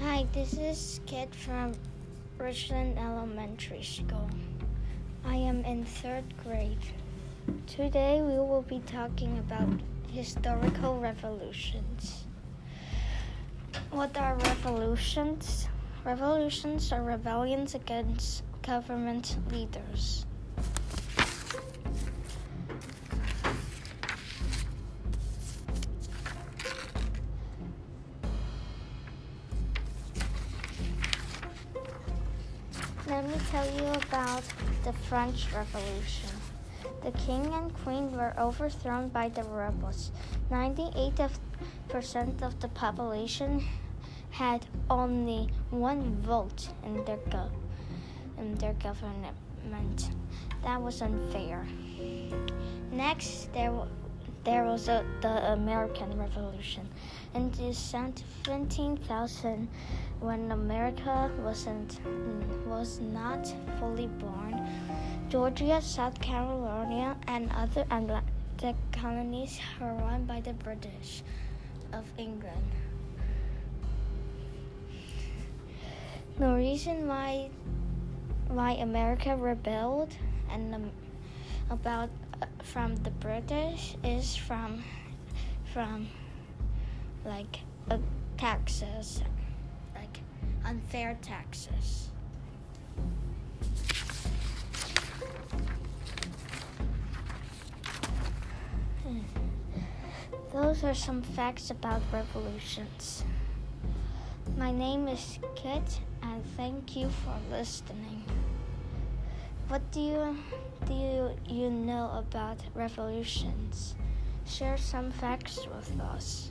Hi, this is Kit from Richland Elementary School. I am in third grade. Today we will be talking about historical revolutions. What are revolutions? Revolutions are rebellions against government leaders. Let me tell you about the French Revolution. The king and queen were overthrown by the rebels. 98% of the population had only one vote in their, go- in their government. That was unfair. Next, there, there was a, the American Revolution. In the 17,000, when America wasn't was not fully born, Georgia, South Carolina, and other Atlantic colonies were run by the British of England. The reason why why America rebelled and um, about from the British is from from like uh, taxes, like unfair taxes. Those are some facts about revolutions. My name is Kit, and thank you for listening. What do you do you, you know about revolutions? Share some facts with us.